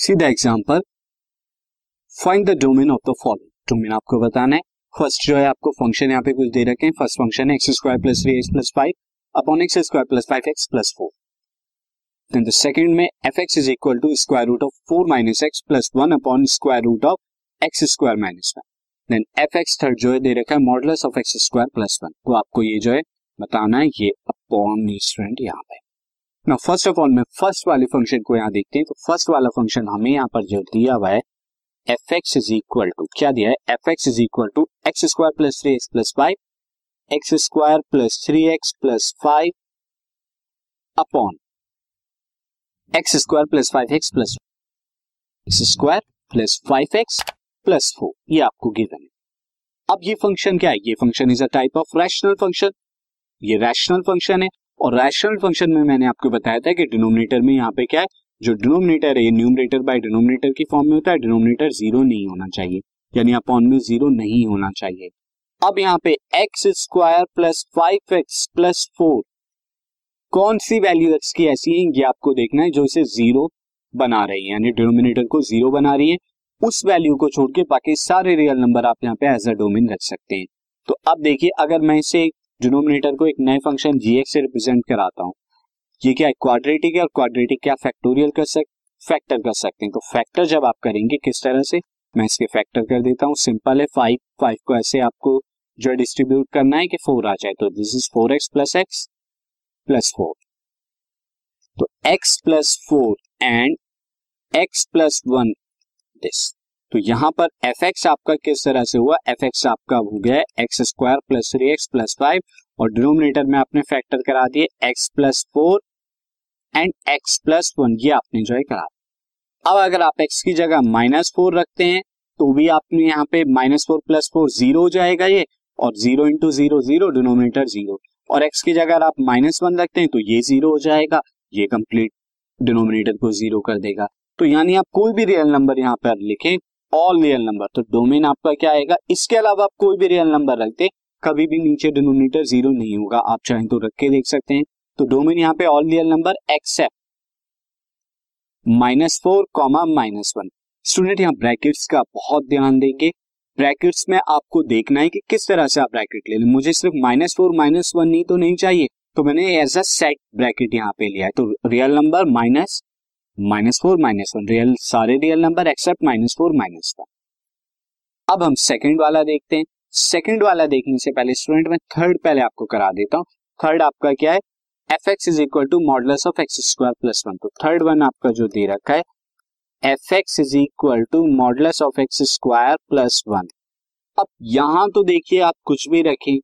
सीधा example find the domain of the following domain आपको बताना है। फ़र्स्ट जो है, आपको फ़ंक्शन यहाँ पे कुछ दे रखे हैं। फ़र्स्ट फ़ंक्शन है x square plus three x plus five upon x square plus five x plus four then the second में f x is equal to square root of four minus x plus one upon square root of x square minus one then f x third जो है, दे रखा है modulus of x square plus one तो आपको ये जो है, बताना है, ये अपॉन स्टूडेंट यहाँ पे। ना फ़र्स्ट ऑफ़ ऑल मैं फ़र्स्ट वाले फ़ंक्शन को यहाँ देखते हैं तो फ़र्स्ट वाला फ़ंक्शन हमें यहाँ पर जो दिया हुआ है f x is equal to क्या दिया है? F x is equal to x square plus three x plus five x square plus three x plus five upon x square plus five x plus x square plus five x plus four ये आपको given है। अब ये function क्या है? ये function is a type of rational function ये rational function है। और रैशनल फ़ंक्शन में मैंने आपको बताया था कि डिनोमिनेटर में यहाँ पे क्या है? जो डिनोमिनेटर है, ये न्यूमरेटर बाय डिनोमिनेटर की फॉर्म में होता है डिनोमिनेटर ज़ीरो नहीं होना चाहिए। यानी अपॉन में ज़ीरो नहीं होना चाहिए। अब यहाँ पे x square plus five x plus four कौन सी वैल्यू एक्स की ऐसी है ये आपको देखना है जो इसे ज़ीरो बना रही है। यानी डिनोमिनेटर को ज़ीरो बना रही है। उस वैल्यू को छोड़ के बाकी सारे रियल नंबर आप यहाँ पे एज अ डोमेन रख सकते हैं। तो अब देखिए, अगर मैं इसे डिनोमिनेटर को एक नए फ़ंक्शन जी एक्स से रिप्रेजेंट कराता हूँ। ये क्या क्वाड्रेटिक है और क्वाड्रेटिक क्या फैक्टोरियल कर सक फैक्टर कर सकते हैं। तो फैक्टर जब आप करेंगे किस तरह से? मैं इसके फैक्टर कर देता हूँ। सिंपल है फाइव फाइव को ऐसे आपको जो डिस्ट्रीब्यूट करना है कि फोर आ जाए। तो this is four x plus x plus four तो x plus four and x plus one this तो यहाँ पर एफ़ एक्स आपका किस तरह से हुआ? एफ़ एक्स आपका हो गया x square plus three x plus five और डिनोमिनेटर में आपने फैक्टर करा दिए x plus four and x plus one ये आपने जो है करा अब अगर आप एक्स की जगह माइनस फोर रखते हैं तो भी आपने यहाँ पे minus four plus four zero हो जाएगा ये, और zero into zero zero denominator zero और एक्स की जगह आप माइनस वन रखते हैं तो ये ज़ीरो हो जाएगा, ये कंप्लीट डिनोमिनेटर को ज़ीरो कर देगा। तो यानी आप कोई भी रियल नंबर यहाँ पर लिखें ऑल रियल नंबर तो डोमेन आपका क्या आएगा? इसके अलावा आप कोई भी रियल नंबर रखते, कभी भी नीचे डिनोमिनेटर ज़ीरो नहीं होगा। आप चाहें तो रख के देख सकते हैं। तो डोमेन यहाँ पे all real number except minus four comma minus one student यहाँ ब्रैकेट्स का बहुत ध्यान देंगे। ब्रैकेट्स में आपको देखना है कि किस तरह से आप ब्रैकेट ले लें। मुझे सिर्फ़ माइनस फोर माइनस वन नहीं तो नहीं चाहिए। तो मैंने एज अ सेट ब्रैकेट यहाँ पे लिया है। तो real number minus minus four, minus one. Real, सारे real number except minus four, minus one. अब हम सेकंड वाला देखते हैं। सेकंड वाला देखने से पहले स्टूडेंट मैं थर्ड पहले आपको करा देता हूँ। थर्ड आपका क्या है? F x is equal to modulus of x square plus one तो थर्ड वन आपका जो दे रखा है f x is equal to modulus of x square plus one अब यहाँ तो देखिए आप कुछ भी रखें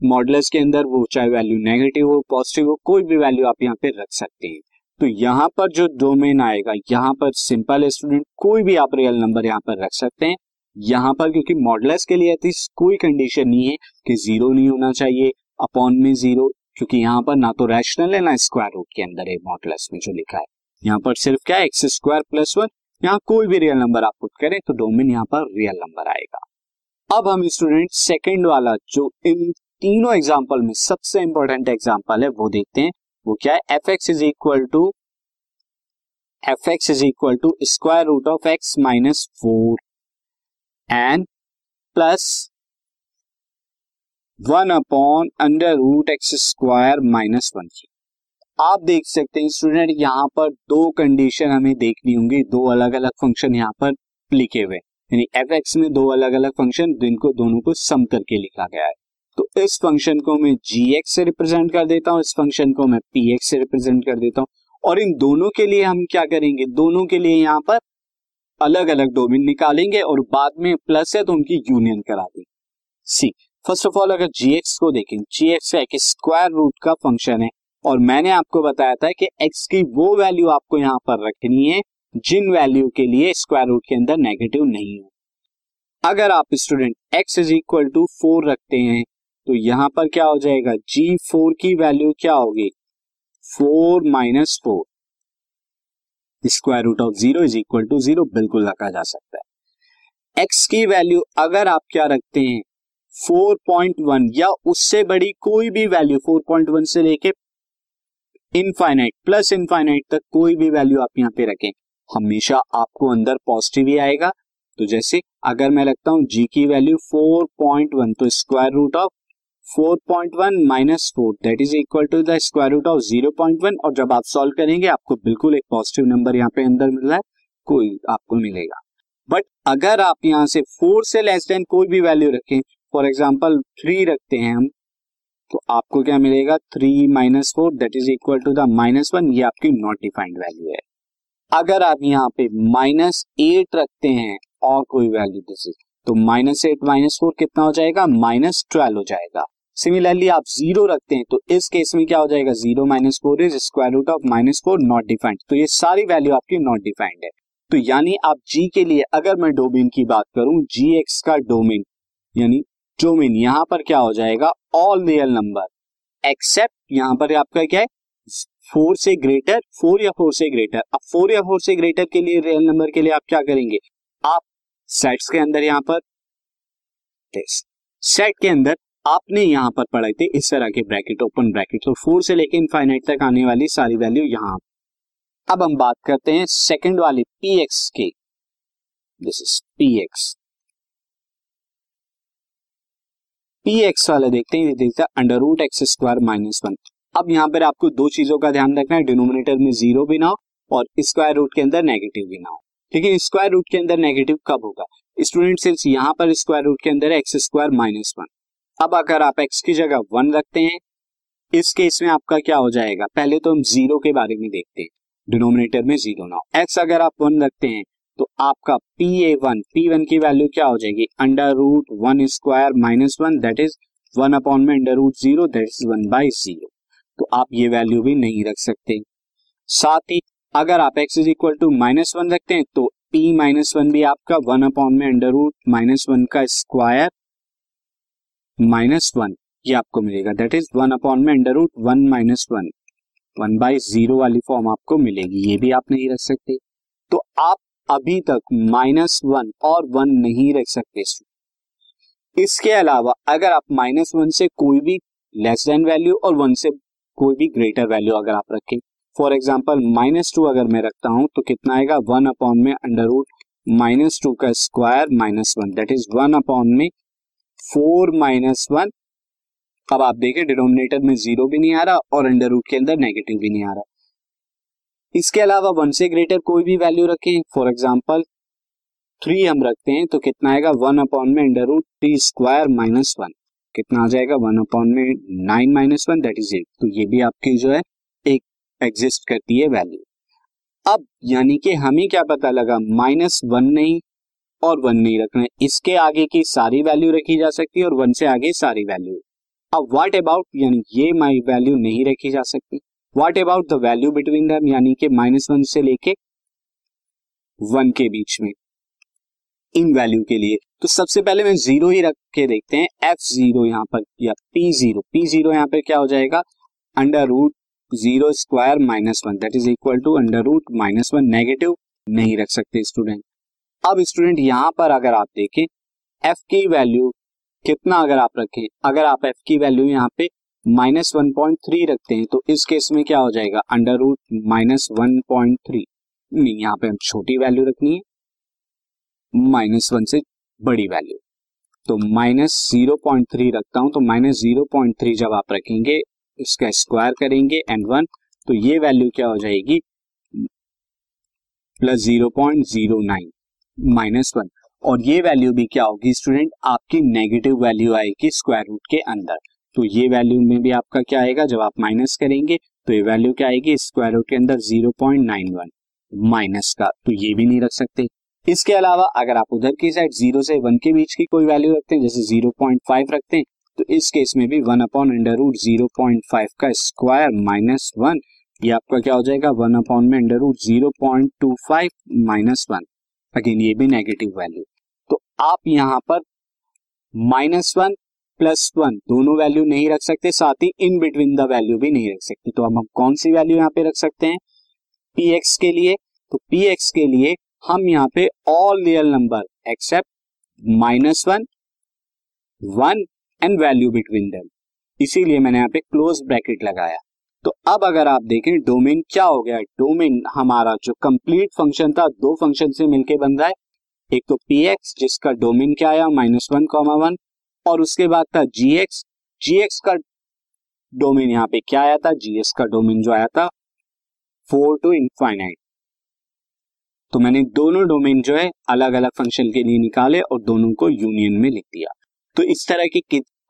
मॉडलस के अंदर वो चाहे वैल्यू नेगेटिव हो पॉजिटिव हो, कोई भी वैल्यू आप यहाँ पे रख सकते हैं। तो यहाँ पर जो डोमेन आएगा, यहाँ पर सिंपल स्टूडेंट कोई भी आप रियल नंबर यहाँ पर रख सकते हैं। यहाँ पर क्योंकि मॉडलेस के लिए कोई कंडीशन नहीं है कि ज़ीरो नहीं होना चाहिए अपॉन में ज़ीरो क्योंकि यहाँ पर ना तो रैशनल है, ना स्क्वायर रूट के अंदर है मॉडलेस में जो लिखा है। यहाँ पर सिर्फ़ क्या है एक्स स्क्वायर प्लस वन यहाँ कोई भी रियल नंबर आप पुट करें तो डोमेन यहाँ पर रियल नंबर आएगा। अब हम स्टूडेंट सेकेंड वाला जो इन तीनों एग्ज़ाम्पल में सबसे इंपॉर्टेंट एग्ज़ाम्पल है, वो देखते हैं। वो क्या है? F x is equal to f x is equal to square root of x minus four and plus one upon under root x square minus one की आप देख सकते हैं स्टूडेंट यहाँ पर दो कंडीशन हमें देखनी होंगी, दो अलग अलग फ़ंक्शन यहाँ पर लिखे हुए यानी एफ़ एक्स में दो अलग अलग फ़ंक्शन जिनको दोनों को सम करके लिखा गया है। तो इस फ़ंक्शन को मैं जी एक्स से रिप्रेजेंट कर देता हूँ, इस फ़ंक्शन को मैं पी एक्स से रिप्रेजेंट कर देता हूँ। और इन दोनों के लिए हम क्या करेंगे? दोनों के लिए यहाँ पर अलग अलग डोमेन निकालेंगे और बाद में प्लस है तो उनकी यूनियन करा देंगे। सी फ़र्स्ट ऑफ़ ऑल अगर जी एक्स को देखें जी एक्स एक स्क्वायर रूट का फ़ंक्शन है और मैंने आपको बताया था कि एक्स की वो वैल्यू आपको यहाँ पर रखनी है जिन वैल्यू के लिए स्क्वायर रूट के अंदर नेगेटिव नहीं हो। अगर आप student x is equal to four रखते हैं तो यहाँ पर क्या हो जाएगा? जी फोर की वैल्यू क्या होगी? Four minus four square root of zero is equal to zero बिल्कुल रखा जा सकता है। एक्स की वैल्यू अगर आप क्या रखते हैं? फोर पॉइंट वन या उससे बड़ी कोई भी वैल्यू फोर पॉइंट वन से लेके इनफाइनाइट प्लस इनफाइनाइट तक कोई भी वैल्यू आप यहाँ पे रखें, हमेशा आपको अंदर पॉजिटिव ही आएगा। तो जैसे अगर मैं लगता हूँ जी की वैल्यू 4.1 तो square root of 4.1 minus four that is equal to the square root of 0.1 और जब आप सॉल्व करेंगे, आपको बिल्कुल एक पॉजिटिव नंबर यहाँ पे अंदर मिल रहा है, कोई आपको मिलेगा। बट अगर आप यहाँ से फोर से लेस देन कोई भी वैल्यू रखें फॉर एग्ज़ाम्पल थ्री रखते हैं हम तो आपको क्या मिलेगा? Three minus four that is equal to the minus one ये आपकी नॉट डिफाइंड वैल्यू है। अगर आप यहाँ पे माइनस एट रखते हैं, और कोई वैल्यू दिस इज़ तो माइनस एट माइनस फोर कितना हो जाएगा? माइनस ट्वेल्व हो जाएगा। सिमिलरली आप ज़ीरो रखते हैं तो इस केस में क्या हो जाएगा? Zero minus four is square root of minus four not defined तो ये सारी वैल्यू आपकी नॉट डिफाइंड है। तो यानी आप जी के लिए, अगर मैं डोमेन की बात करूँ जी एक्स का डोमेन यानी डोमेन यहाँ पर क्या हो जाएगा? ऑल रियल नंबर एक्सेप्ट यहाँ पर आपका क्या है? फोर से ग्रेटर फोर या फोर से ग्रेटर अब फोर या फोर से ग्रेटर के लिए रियल नंबर के लिए आप क्या करेंगे? आप सेट्स के अंदर यहाँ पर सेट के अंदर आपने यहाँ पर पढ़े थे, इस तरह के ब्रैकेट ओपन ब्रैकेट तो फोर से लेकर इनफाइनाइट तक आने वाली सारी वैल्यू यहाँ अब हम बात करते हैं सेकंड वाले पी एक्स की। This is P X P X वाले देखते हैं देखते हैं under root X square minus one अब यहाँ पर आपको दो चीज़ों का ध्यान रखना है डिनोमिनेटर में ज़ीरो भी ना हो और स्क्वायर रूट के अंदर नेगेटिव भी ना हो। लेकिन स्क्वायर रूट के अंदर नेगेटिव कब होगा? स्टूडेंट सिर्फ़ यहाँ पर स्क्वायर रूट के अंदर एक्स स्क्वायर माइनस वन अब अगर आप एक्स की जगह वन रखते हैं, इस केस में आपका क्या हो जाएगा? पहले तो हम ज़ीरो के बारे में देखते हैं। डिनोमिनेटर में ज़ीरो ना एक्स अगर आप वन रखते हैं तो आपका P A one P one की वैल्यू क्या हो जाएगी? Under root one square minus one that is one upon में under root zero that is one by zero तो आप ये वैल्यू भी नहीं रख सकते। साथ ही, अगर आप X is equal to minus one रखते हैं तो पी माइनस वन भी आपका वन अपॉन में अंडर रूट माइनस वन का स्क्वायर माइनस वन ये आपको मिलेगा। दैट इज़ वन अपॉन में under root one minus one one by zero वाली फॉर्म आपको मिलेगी। ये भी आप नहीं रख सकते। तो आप अभी तक माइनस वन और वन नहीं रख सकते। इसके अलावा अगर आप माइनस वन से कोई भी लेस देन वैल्यू और वन से कोई भी ग्रेटर वैल्यू अगर आप रखें। फॉर एग्ज़ाम्पल माइनस टू अगर मैं रखता हूँ तो कितना आएगा? वन अपॉन में अंडर रूट माइनस टू का square minus one that is one upon में फोर माइनस वन। अब आप देखें, डिनोमिनेटर में ज़ीरो भी नहीं आ रहा और अंडर रूट के अंदर नेगेटिव भी नहीं आ रहा। इसके अलावा वन से ग्रेटर कोई भी वैल्यू रखें, फॉर एग्ज़ाम्पल थ्री हम रखते हैं तो कितना आएगा? वन अपॉन में under root three square minus one. कितना आ जाएगा? वन अपॉन में nine minus one that is eight तो ये भी आपकी जो है, एक एग्जिस्ट करती है वैल्यू अब यानी कि हमें क्या पता लगा? माइनस वन नहीं और वन नहीं रखना है। इसके आगे की सारी वैल्यू रखी जा सकती है और वन से आगे सारी वैल्यू अब व्हाट अबाउट यानी ये माई वैल्यू नहीं रखी जा सकती। What about the value between them यानी कि माइनस वन से लेके वन के बीच में। इन वैल्यू के लिए। तो सबसे पहले मैं ज़ीरो ही रख के देखते हैं। एफ़ ज़ीरो यहाँ पर या पी ज़ीरो पी ज़ीरो यहाँ पर क्या हो जाएगा? Under root zero square minus one that is equal to under root minus one negative नहीं रख सकते स्टूडेंट अब स्टूडेंट यहाँ पर अगर आप देखें एफ़ की वैल्यू कितना अगर आप रखें, अगर आप एफ़ की वैल्यू यहाँ पे माइनस वन पॉइंट थ्री रखते हैं तो इस केस में क्या हो जाएगा? Under root minus one point three नहीं, यहाँ पे हम छोटी वैल्यू रखनी है। माइनस वन से बड़ी वैल्यू तो माइनस ज़ीरो पॉइंट थ्री रखता हूँ तो माइनस ज़ीरो पॉइंट थ्री जब आप रखेंगे, इसका स्क्वायर करेंगे एंड वन तो ये वैल्यू क्या हो जाएगी? Plus zero point zero nine minus one और ये वैल्यू भी क्या होगी स्टूडेंट आपकी नेगेटिव वैल्यू आएगी स्क्वायर रूट के अंदर। तो ये वैल्यू में भी आपका क्या आएगा? जब आप माइनस करेंगे तो ये वैल्यू क्या आएगी? स्क्वायर रूट के अंदर zero point nine one minus का। तो ये भी नहीं रख सकते। इसके अलावा अगर आप उधर की साइड ज़ीरो से वन के बीच की कोई वैल्यू रखते हैं, जैसे ज़ीरो पॉइंट फाइव रखते हैं तो इस केस में भी one upon under root zero point five का स्क्वायर माइनस वन ये आपका क्या हो जाएगा? वन अपॉन में under root zero point two five minus one again ये भी नेगेटिव वैल्यू तो आप यहाँ पर माइनस वन प्लस वन दोनों वैल्यू नहीं रख सकते, साथ ही इन बिटवीन द वैल्यू भी नहीं रख सकते. तो हम कौन सी वैल्यू यहाँ पे रख सकते हैं? पी एक्स के लिए. तो पी एक्स के लिए हम यहाँ पे all real number except minus one one and value between them इसीलिए मैंने यहाँ पे क्लोज ब्रैकेट लगाया. तो अब अगर आप देखें डोमेन क्या हो गया? डोमेन हमारा जो कंप्लीट फ़ंक्शन था, दो फ़ंक्शन से मिलके बन रहा है। एक तो पी एक्स जिसका डोमेन क्या आया? माइनस वन कॉमा वन और उसके बाद था जी एक्स जी एक्स का डोमेन यहाँ पे क्या आया था? जीएस का डोमेन जो आया था फोर टू इनफाइनाइट तो मैंने दोनों डोमेन जो है अलग अलग फ़ंक्शन के लिए निकाले और दोनों को यूनियन में लिख दिया। तो इस तरह की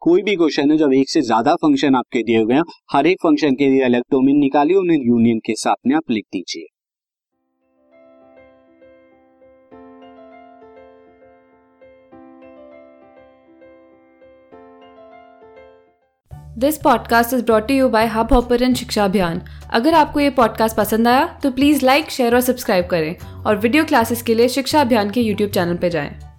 कोई भी क्वेश्चन है, जब एक से ज़्यादा फ़ंक्शन आपके दिए हुए हैं, हर एक फ़ंक्शन के लिए अलग डोमेन निकालिए, उन्हें यूनियन के साथ में आप लिख दीजिए this podcast is brought you by hub hopper शिक्षा अभियान अगर आपको ये पॉडकास्ट पसंद आया तो प्लीज़ लाइक शेयर और सब्सक्राइब करें और वीडियो क्लासेस के लिए शिक्षा अभियान के यूट्यूब चैनल पर जाएँ।